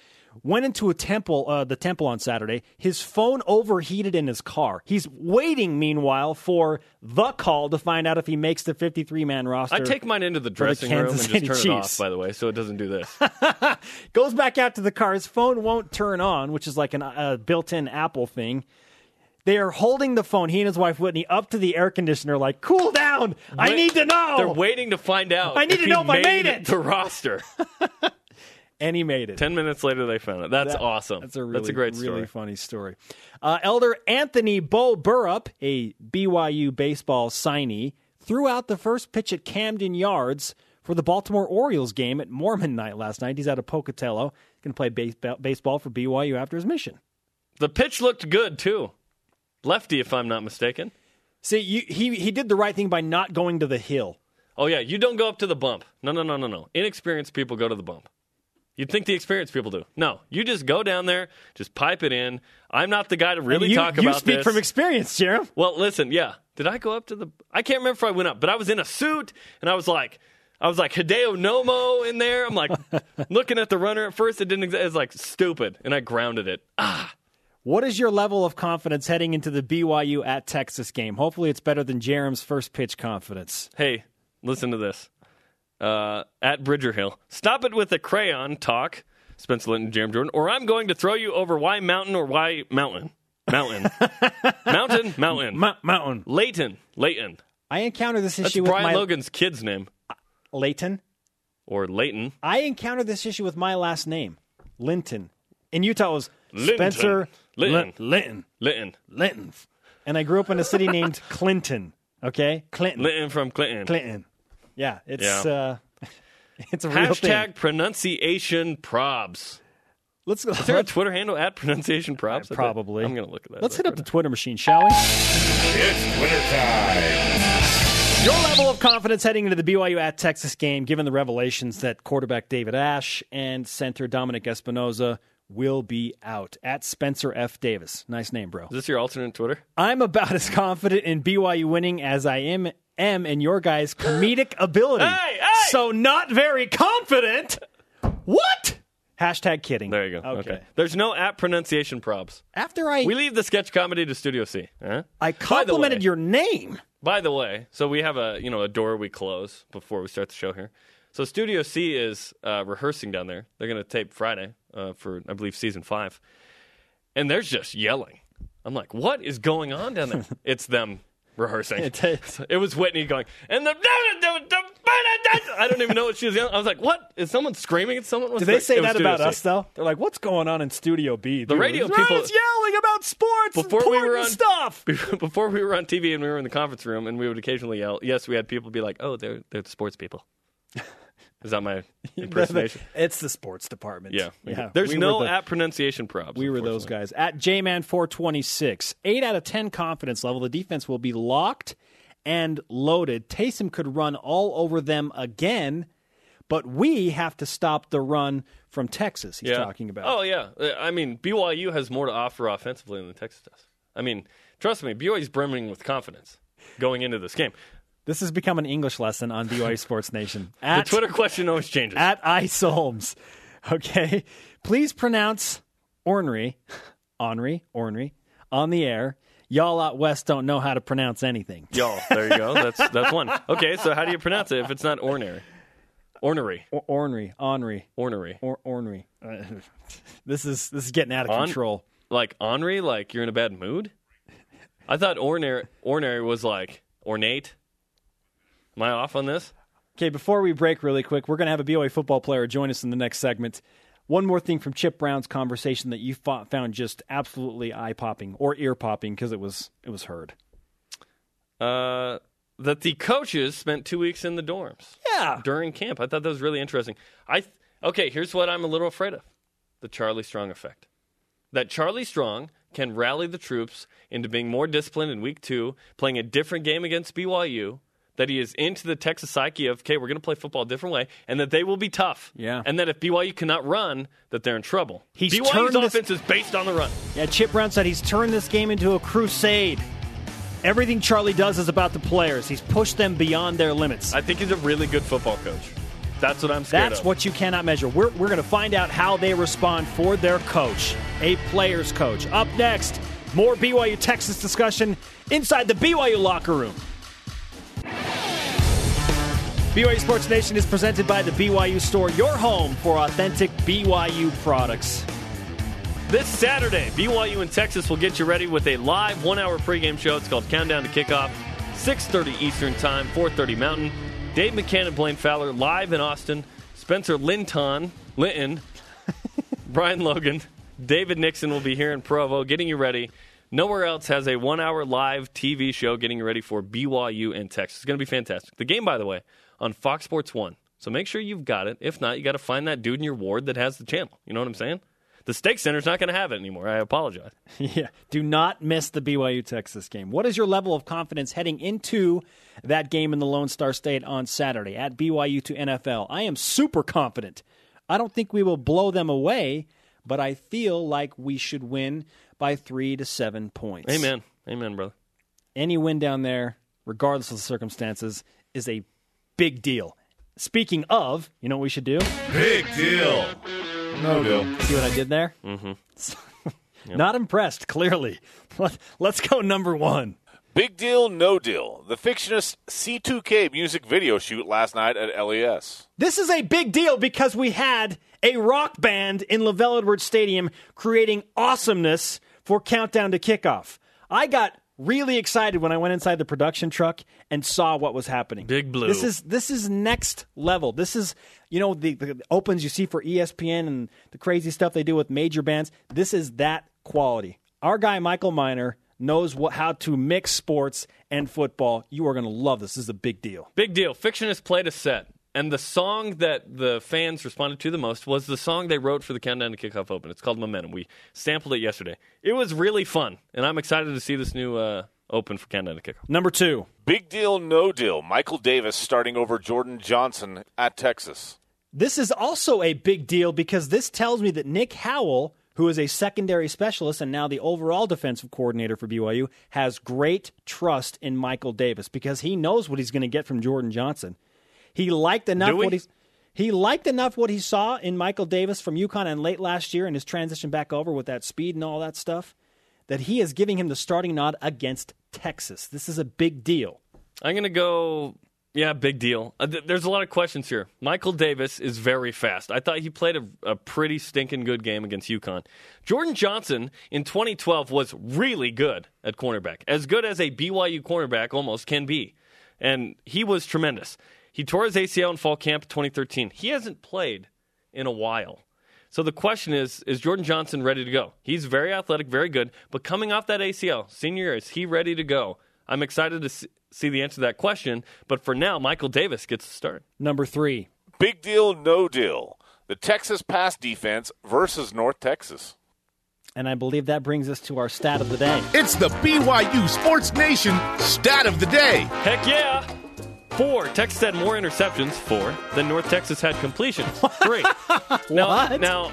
Went into a temple, uh, the temple on Saturday. His phone overheated in his car. He's waiting, meanwhile, for the call to find out if he makes the 53 man roster. I take mine into the the dressing room and just City turn it off. By the way, so it doesn't do this. *laughs* Goes back out to the car. His phone won't turn on, which is like a uh, built in Apple thing. They are holding the phone, he and his wife Whitney, up to the air conditioner, like, cool down. I need to know. They're waiting to find out. I need to know if I made it. the roster. *laughs* and he made it. Ten minutes later, they found it. That's That- awesome. That's a really, that's a great really story. funny story. Uh, Elder Anthony Bo Burrup, a BYU baseball signee, threw out the first pitch at Camden Yards for the Baltimore Orioles game at Mormon night last night. He's out of Pocatello. Going to play baseball, baseball for BYU after his mission. The pitch looked good too. Lefty, if I'm not mistaken. See, you, he he did the right thing by not going to the hill. Oh yeah, you don't go up to the bump. No, no, no, no, no. Inexperienced people go to the bump. You'd think the experienced people do. No, you just go down there, just pipe it in. I'm not the guy to really you, talk you about this. You speak from experience, Jarom. well, listen, yeah. Did I go up to the? I can't remember if I went up, but I was in a suit and I was like, I was like Hideo Nomo in there. I'm like *laughs* looking at the runner at first. It didn't. It was like stupid, and I grounded it. Ah, What is your level of confidence heading into the BYU at Texas game? Hopefully, it's better than Jarom's first pitch confidence. hey, listen to this. Uh, at Bridger Hill, stop it with the crayon talk, Spencer Linton, Jeremy Jordan, or I'm going to throw you over Y Mountain or Y Mountain. Mountain. *laughs* mountain, mountain. Mo- mountain. Leighton, Leighton. I encountered this That's issue with Brian my Logan's kid's name. Leighton. Or Leighton. I encountered this issue with my last name, Linton. In Utah, it was Linton. Spencer Linton. Lin- Linton. Leighton. Linton. And I grew up in a city named Clinton. Okay, Clinton. Leighton from Clinton. Clinton. Yeah, it's Yeah. uh, *laughs* it's a real thing. Hashtag pronunciation probs. Let's go. Is there a Twitter handle at pronunciation probs? I Probably. I'm going to look at that. Let's right hit up the. Twitter machine, shall we? It's Twitter time. Your level of confidence heading into the BYU at Texas game, given the revelations that quarterback David Ash and center Dominic Espinosa will be out. At Spencer F. Davis. Nice name, bro. Is this your alternate Twitter? I'm about *laughs* as confident in BYU winning as I am am in your guys' comedic *laughs* ability. Hey, hey! So not very confident. What? Hashtag kidding. There you go. Okay. Okay. There's no at pronunciation probs. After I We leave the sketch comedy to Studio C. Huh? I complimented way- your name. By the way, so we have a you know a door we close before we start the show here. So Studio C is uh, rehearsing down there. They're going to tape Friday uh, for I believe season five, and there's just yelling. I'm like, what is going on down there? *laughs* it's them rehersing. It- was Whitney going, and the I don't even know what she was yelling. I was like, "What is someone screaming at someone?" Did they say that about us though? They're like, "What's going on in Studio B?" The radio people- is yelling about sports *laughs* Before we were on stuff. before we were on TV and we were in the conference room and we would occasionally yell. Yes, we had people be like, "Oh, they're they're the sports people." *laughs* Is that my *laughs* impersonation? it's the sports department. yeah, yeah. There's We no the- app pronunciation props. We were those guys. At JMan426, 8 out of 10 confidence level. The defense will be locked and loaded. Taysom could run all over them again, but we have to stop the run from Texas, he's yeah. talking about. Oh yeah, I mean BYU has more to offer offensively than Texas does. I mean, trust me, BYU's brimming with confidence going into this game. This has become an English lesson on BYU *laughs* Sports Nation. The Twitter question always changes. at Ice Holmes. Okay. Please pronounce ornery, ornery, ornery on the air. Y'all out west don't know how to pronounce anything. Y'all, there you go. That's *laughs* that's one. Okay, so how do you pronounce it if it's not ornery? Ornery, Or- ornery, ornery, ornery, or ornery. Uh, *laughs* this is this is getting out of On- control. like ornery, like you're in a bad mood. I thought ornery ordinary was like ornate. Am I off on this? Okay, before we break really quick, we're going to have a BYU football player join us in the next segment. One more thing from Chip Brown's conversation that you fo- found just absolutely eye popping or ear popping because it was it was heard. Uh, that the coaches spent two weeks in the dorms. Yeah. during camp. I thought that was really interesting. I th- okay. Here's what I'm a little afraid of: the Charlie Strong effect. That Charlie Strong can rally the troops into being more disciplined in week two, playing a different game against BYU. That he is into the Texas psyche of, okay, we're going to play football a different way, and that they will be tough. Yeah. And that if BYU cannot run, that they're in trouble. He's BYU's turned this- offense is based on the run. Yeah, Chip Brown said he's turned this game into a crusade. Everything Charlie does is about the players. He's pushed them beyond their limits. I think he's a really good football coach. That's what I'm scared That's of. what you cannot measure. We're, we're going to find out how they respond for their coach, a player's coach. Up next, more BYU Texas discussion inside the BYU locker room. BYU Sports Nation is presented by the BYU Store, your home for authentic BYU products. This Saturday, BYU in Texas will get you ready with a live one-hour pregame show. It's called Countdown to Kickoff, 6.30 Eastern Time, 4.30 Mountain. Dave McCann and Blaine Fowler live in Austin. Spencer Linton, Linton, *laughs* Brian Logan, David Nixon will be here in Provo getting you ready. Nowhere else has a one-hour live TV show getting you ready for BYU in Texas. It's going to be fantastic. The game, by the way, on Fox Sports 1. So make sure you've got it. If not, you got to find that dude in your ward that has the channel. You know what I'm saying? The Stake Center's not going to have it anymore. I apologize. *laughs* Yeah. Do not miss the BYU Texas game. What is your level of confidence heading into that game in the Lone Star State on Saturday at BYU to NFL? I am super confident. I don't think we will blow them away, but I feel like we should win by three to seven points. Amen. Amen, brother. Any win down there, regardless of the circumstances, is a big deal. Speaking of, you know what we should do? Big deal. No deal. See what I did there? Mm-hmm. *laughs* Not impressed, clearly. *laughs* Let, let's go number one. Big Deal, No Deal. The Fictionist C2K music video shoot last night at LES. This is a big deal because we had a rock band in LaVell Edwards Stadium creating awesomeness for Countdown to Kickoff. I got really excited when I went inside the production truck and saw what was happening. Big Blue. This is this is next level. This is you know the, the opens you see for ESPN and the crazy stuff they do with major bands. This is that quality. Our guy Michael Miner knows what how to mix sports and football. You are going to love this. This is a big deal. Big deal. Fiction Fictionist played a set. And the song that the fans responded to the most was the song they wrote for the Countdown to Kickoff Open. It's called Momentum. We sampled it yesterday. It was really fun. And I'm excited to see this new uh, Open for Countdown to Kickoff. Number two. Big Deal, No Deal. Michael Davis starting over Jordan Johnson at Texas. This is also a big deal because this tells me that Nick Howell, who is a secondary specialist and now the overall defensive coordinator for BYU, has great trust in Michael Davis because he knows what he's going to get from Jordan Johnson. He liked enough what he's he liked enough what he saw in Michael Davis from UConn and late last year and his transition back over with that speed and all that stuff that he is giving him the starting nod against Texas. This is a big deal. I'm going to go, yeah, big deal. Uh, th- there's a lot of questions here. Michael Davis is very fast. I thought he played a, a pretty stinking good game against UConn. Jordan Johnson in 2012 was really good at cornerback, as good as a BYU cornerback almost can be. And he was tremendous. He tore his ACL in fall camp 2013. He hasn't played in a while. So the question is is Jordan Johnson ready to go? He's very athletic, very good, but coming off that ACL, senior year, is he ready to go? I'm excited to see the answer to that question, but for now, Michael Davis gets to start. Number three. Big deal, no deal. The Texas pass defense versus North Texas. And I believe that brings us to our stat of the day. It's the BYU Sports Nation stat of the day. Heck yeah! Four. Texas had more interceptions, four, than North Texas had completions, three. *laughs* now, What? now,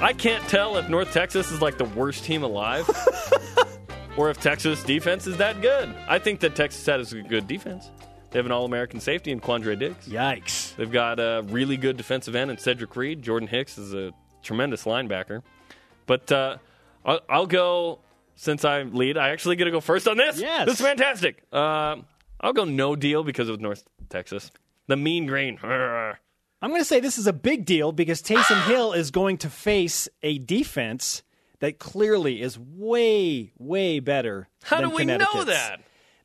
I can't tell if North Texas is like the worst team alive *laughs* or if Texas defense is that good. I think that Texas has a good defense. They have an All American safety in Quandre Diggs. Yikes. They've got a really good defensive end in Cedric Reed. Jordan Hicks is a tremendous linebacker. But uh, I'll, I'll go since I lead. I actually get to go first on this. Yes. this is fantastic. Uh, I'll go no deal because of North Texas. The mean green. *laughs* I'm going to say this is a big deal because Taysom ah! Hill is going to face a defense that clearly is way, way better. How do we know that?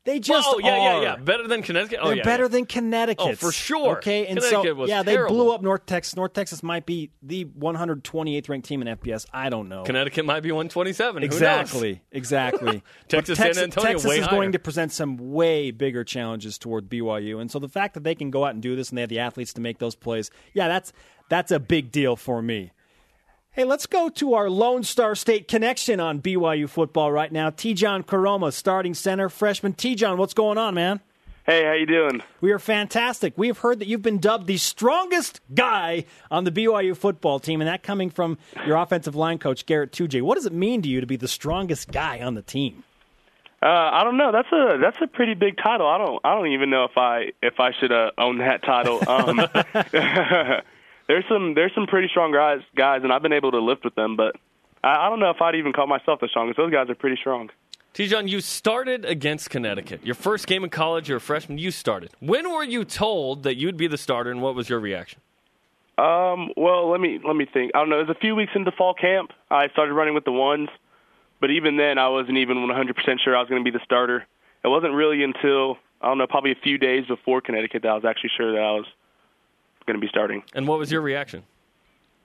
They just oh yeah, yeah, are. yeah. Better than Connecticut. Oh They're yeah, better yeah. than Connecticut. Oh, for sure. Okay, and so yeah, they terrible. blew up North Texas. North Texas might be the 128th ranked team in FBS. I don't know. Connecticut might be 127. Who knows? Exactly, exactly. *laughs* Texas, But San Antonio, Texas is higher. going to present some way bigger challenges toward BYU, and so the fact that they can go out and do this and they have the athletes to make those plays, yeah, that's that's a big deal for me. Hey, let's go to our Lone Star State connection on BYU football right now. Tejan Koroma, starting center, freshman. Tejan, what's going on, man? Hey, how you doing? We are fantastic. We have heard that you've been dubbed the strongest guy on the BYU football team, and that coming from your offensive line coach Garett Tujague. What does it mean to you to be the strongest guy on the team? Uh, I don't know. That's a that's a pretty big title. I don't I don't even know if I if I should uh, own that title. Um, *laughs* *laughs* there's some there's some pretty strong guys guys, and I've been able to lift with them. But I, I don't know if I'd even call myself the strongest. Those guys are pretty strong. Tejan, you started against Connecticut. Your first game in college, you're a freshman. You started. When were you told that you'd be the starter, and what was your reaction? Um, well, let me let me think. I don't know. It was a few weeks into fall camp. I started running with the ones, but even then, I wasn't even 100% sure I was going to be the starter. It wasn't really until I don't know, probably a few days before Connecticut that I was actually sure that I was going to be starting. And what was your reaction?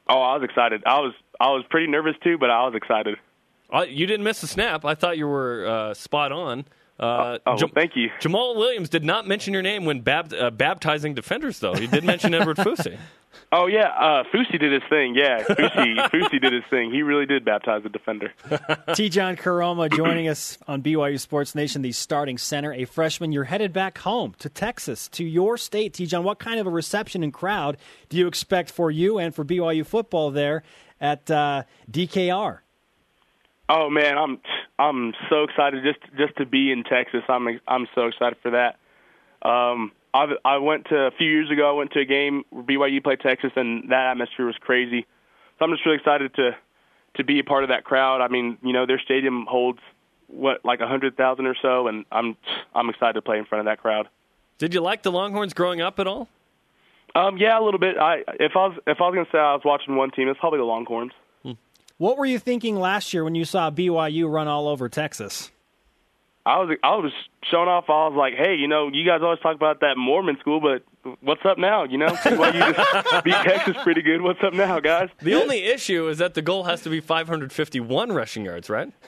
Oh, I was excited. I was I was pretty nervous too, but I was excited. Uh, you didn't miss a snap. I thought you were uh, spot on. Uh, Oh, Jam- thank you. Jamaal Williams did not mention your name when bab- uh, baptizing defenders, though. He did mention Edward *laughs* Fusi. Oh yeah, uh, Fusi did his thing. Yeah, Fusi *laughs* Fusi did his thing. He really did baptize the defender. *laughs* Tejan Koroma joining us on BYU Sports Nation, the starting center, a freshman. You're headed back home to Texas, to your state. Tejan, what kind of a reception and crowd do you expect for you and for BYU football there at uh, DKR? Oh man, I'm I'm so excited just just to be in Texas. I'm I'm so excited for that. Um, I I went to a few years ago. I went to a game where BYU played Texas, and that atmosphere was crazy. So I'm just really excited to to be a part of that crowd. I mean, you know, their stadium holds what like a hundred thousand or so, and I'm I'm excited to play in front of that crowd. Did you like the Longhorns growing up at all? Um, yeah, a little bit. I if I was if I was gonna say I was watching one team, it's probably the Longhorns. What were you thinking last year when you saw BYU run all over Texas? I was I was showing off. I was like, hey, you know, you guys always talk about that Mormon school, but what's up now? You know, well, you just beat Texas pretty good. What's up now, guys? The only issue is that the goal has to be 551 rushing yards, right? *laughs*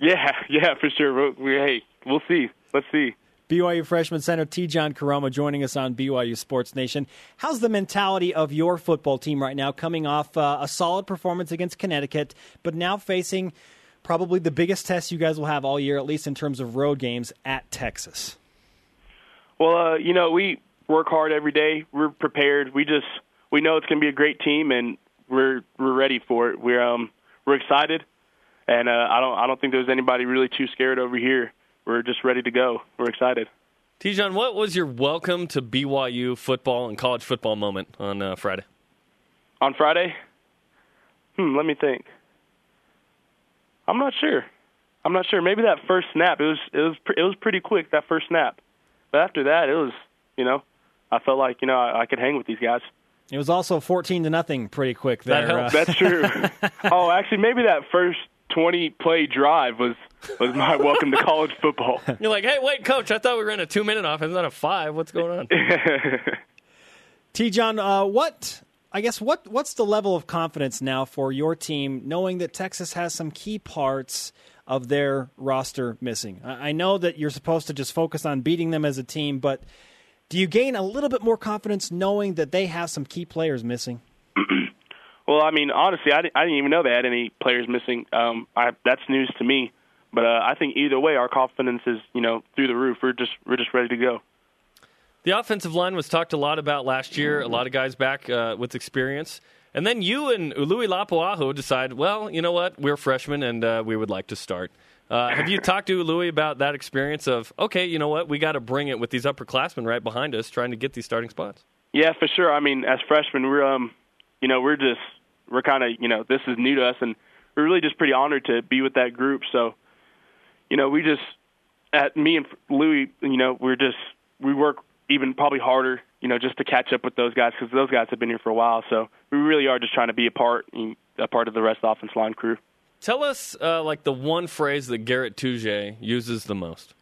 Yeah, yeah, for sure. We, we, hey, we'll see. Let's see. BYU freshman center Tejan Koroma joining us on BYU Sports Nation. How's the mentality of your football team right now, coming off uh, a solid performance against Connecticut, but now facing probably the biggest test you guys will have all year, at least in terms of road games at Texas? Well, uh, you know, we work hard every day. We're prepared. We just we know it's going to be a great team, and we're we're ready for it. We're um we're excited, and uh, I don't I don't think there's anybody really too scared over here. We're just ready to go. We're excited. Tejan, what was your welcome to BYU football and college football moment on uh, Friday? On Friday? Hmm, let me think. I'm not sure. I'm not sure. Maybe that first snap. It was it was pre- it was pretty quick that first snap. But after that, it was you know, I felt like you know I, I could hang with these guys. It was also 14 to nothing pretty quick there. That helps. uh, That's true. *laughs* oh, actually, maybe that first 20 play drive was was my *laughs* welcome to college football. You're like, hey, wait, coach, I thought we were in a two minute offense, not a five. What's going on? *laughs* Tejan, uh, what I guess what what's the level of confidence now for your team, knowing that Texas has some key parts of their roster missing? I, I know that you're supposed to just focus on beating them as a team, but do you gain a little bit more confidence knowing that they have some key players missing? *clears throat* Well, I mean, honestly, I didn't, I didn't even know they had any players missing. Um, I, that's news to me. But uh, I think either way, our confidence is you know through the roof. We're just we're just ready to go. The offensive line was talked a lot about last year. A lot of guys back uh, with experience. And then you and Ului Lapuaho decide, well, you know what? We're freshmen and uh, we would like to start. Uh, have you talked to Louis about that experience of, okay, you know what? We got to bring it with these upperclassmen right behind us trying to get these starting spots? Yeah, for sure. I mean, as freshmen, we're um, you know, we're just we're kind of you know this is new to us, and we're really just pretty honored to be with that group. So, you know, we just at me and Louis, you know, we're just we work even probably harder, you know, just to catch up with those guys because those guys have been here for a while. So we really are just trying to be a part a part of the rest of the offense line crew. Tell us uh, like the one phrase that Garett Tujague uses the most.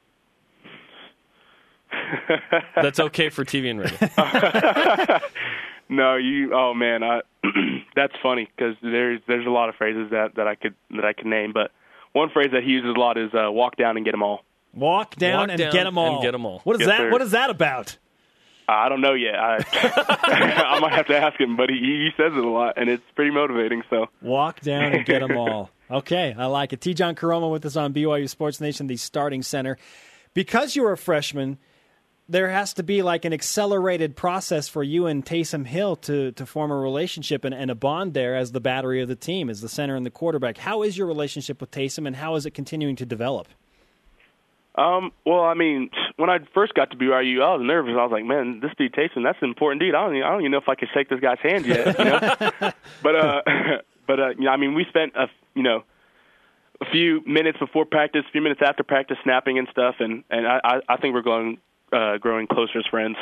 *laughs* That's okay for TV and radio. *laughs* *laughs* no, you. Oh man, I, *clears throat* that's funny because there's there's a lot of phrases that that I could that I could name, but one phrase that he uses a lot is uh, "walk down and get them all." Walk down Walk and down get them all. and get 'em all. What is Yes, that? sir. What is that about? I don't know yet. I *laughs* I might have to ask him, but he he says it a lot, and it's pretty motivating. So Walk down and get them all. *laughs* Okay, I like it. Tejan Koroma with us on BYU Sports Nation, the starting center. Because you're a freshman, there has to be like an accelerated process for you and Taysom Hill to, to form a relationship and, and a bond there as the battery of the team, as the center and the quarterback. How is your relationship with Taysom, and how is it continuing to develop? Um, well, I mean, when I first got to BYU, I was nervous. I was like, man, this dude Taysom, that's an important dude. I don't, even, I don't even know if I can shake this guy's hand yet, you know. *laughs* but, uh, but uh, you know, I mean, we spent a, you know, a few minutes before practice, a few minutes after practice, snapping and stuff, and and I, I think we're going, uh, growing closer as friends.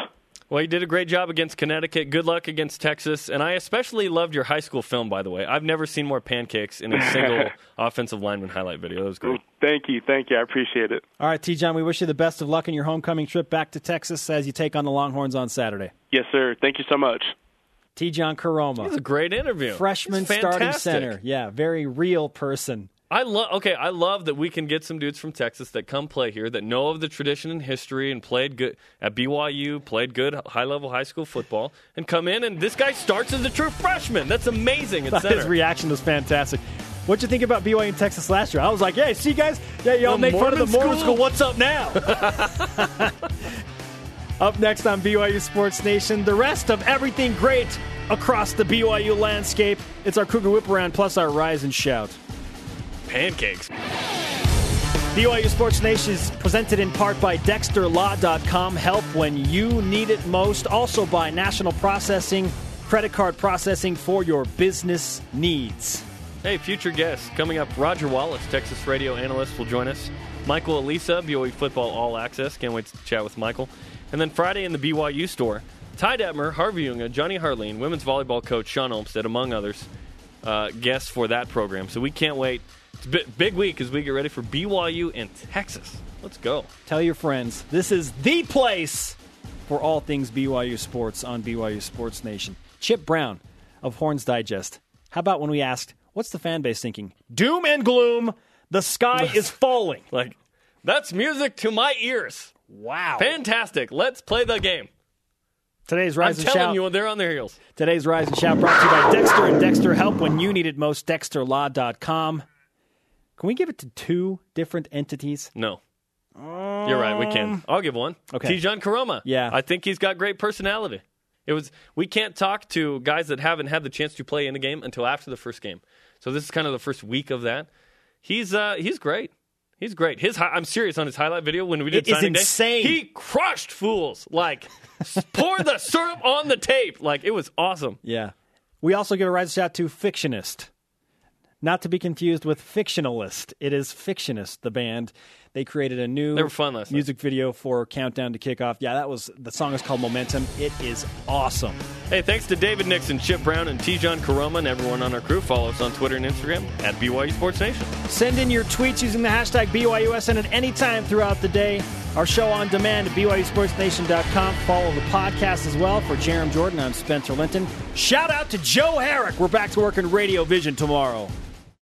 Well, you did a great job against Connecticut. Good luck against Texas. And I especially loved your high school film, by the way. I've never seen more pancakes in a single *laughs* offensive lineman highlight video. That was great. Thank you, thank you. I appreciate it. All right, Tejan, we wish you the best of luck in your homecoming trip back to Texas as you take on the Longhorns on Saturday. Yes, sir. Thank you so much. Tejan Koroma. It was a great interview. freshman starting center. Yeah, very real person. I love. Okay, I love that we can get some dudes from Texas that come play here that know of the tradition and history and played good at BYU, played good high level high school football, and come in and this guy starts as a true freshman. That's amazing *laughs* His reaction was fantastic. What'd you think about BYU in Texas last year? I was like, yeah, see, guys, yeah, y'all The make fun of the Mormon Mormon school? school. What's up now?" *laughs* up next on BYU Sports Nation, the rest of everything great across the BYU landscape. It's our Cougar Whip Around plus our Rise and Shout. Pancakes. BYU Sports Nation is presented in part by DexterLaw.com. Help when you need it most. Also by National Processing, credit card processing for your business needs. Hey, future guests coming up. Roger Wallace, Texas radio analyst, will join us. Michael Alisa, BYU Football All Access. Can't wait to chat with Michael. And then Friday in the BYU store, Ty Detmer, Harvey Unga, Johnny Harline, women's volleyball coach Shawn Olmstead, among others, uh, guests for that program. So we can't wait. It's a big week as we get ready for BYU in Texas. Let's go. Tell your friends, this is the place for all things BYU sports on BYU Sports Nation. Chip Brown of Horns Digest. How about when we asked, what's the fan base thinking? Doom and gloom. The sky is *laughs* falling. Like, that's music to my ears. Wow. Fantastic. Let's play the game. Today's rising. I'm Rise and telling Shout. you, they're on their heels. Today's Rise and Shout brought to you by Dexter and Dexter Help when you need it most. DexterLaw.com. Can we give it to two different entities? No. You're right. We can. I'll give one. Okay. Tejan Koroma. Yeah. I think he's got great personality. It was. We can't talk to guys that haven't had the chance to play in the game until after the first game. So this is kind of the first week of that. He's uh he's great. He's great. His hi- I'm serious on his highlight video when we did It is signing day. He crushed fools. Like *laughs* pour the syrup on the tape. Like it was awesome. Yeah. We also give a rise shout to Fictionist. Not to be confused with Fictionalist. It is Fictionist, the band. They created a new They were fun last night. music video for Countdown to Kickoff. Yeah, that was the song is called Momentum. It is awesome. Hey, thanks to David Nixon, Chip Brown, and Tejan Koroma, and everyone on our crew. Follow us on Twitter and Instagram at BYU Sports Nation. Send in your tweets using the hashtag BYUSN at any time throughout the day. Our show on demand at BYUSportsNation.com. Follow the podcast as well. For Jarom Jordan, I'm Spencer Linton. Shout out to Joe Herrick. We're back to work in Radio Vision tomorrow.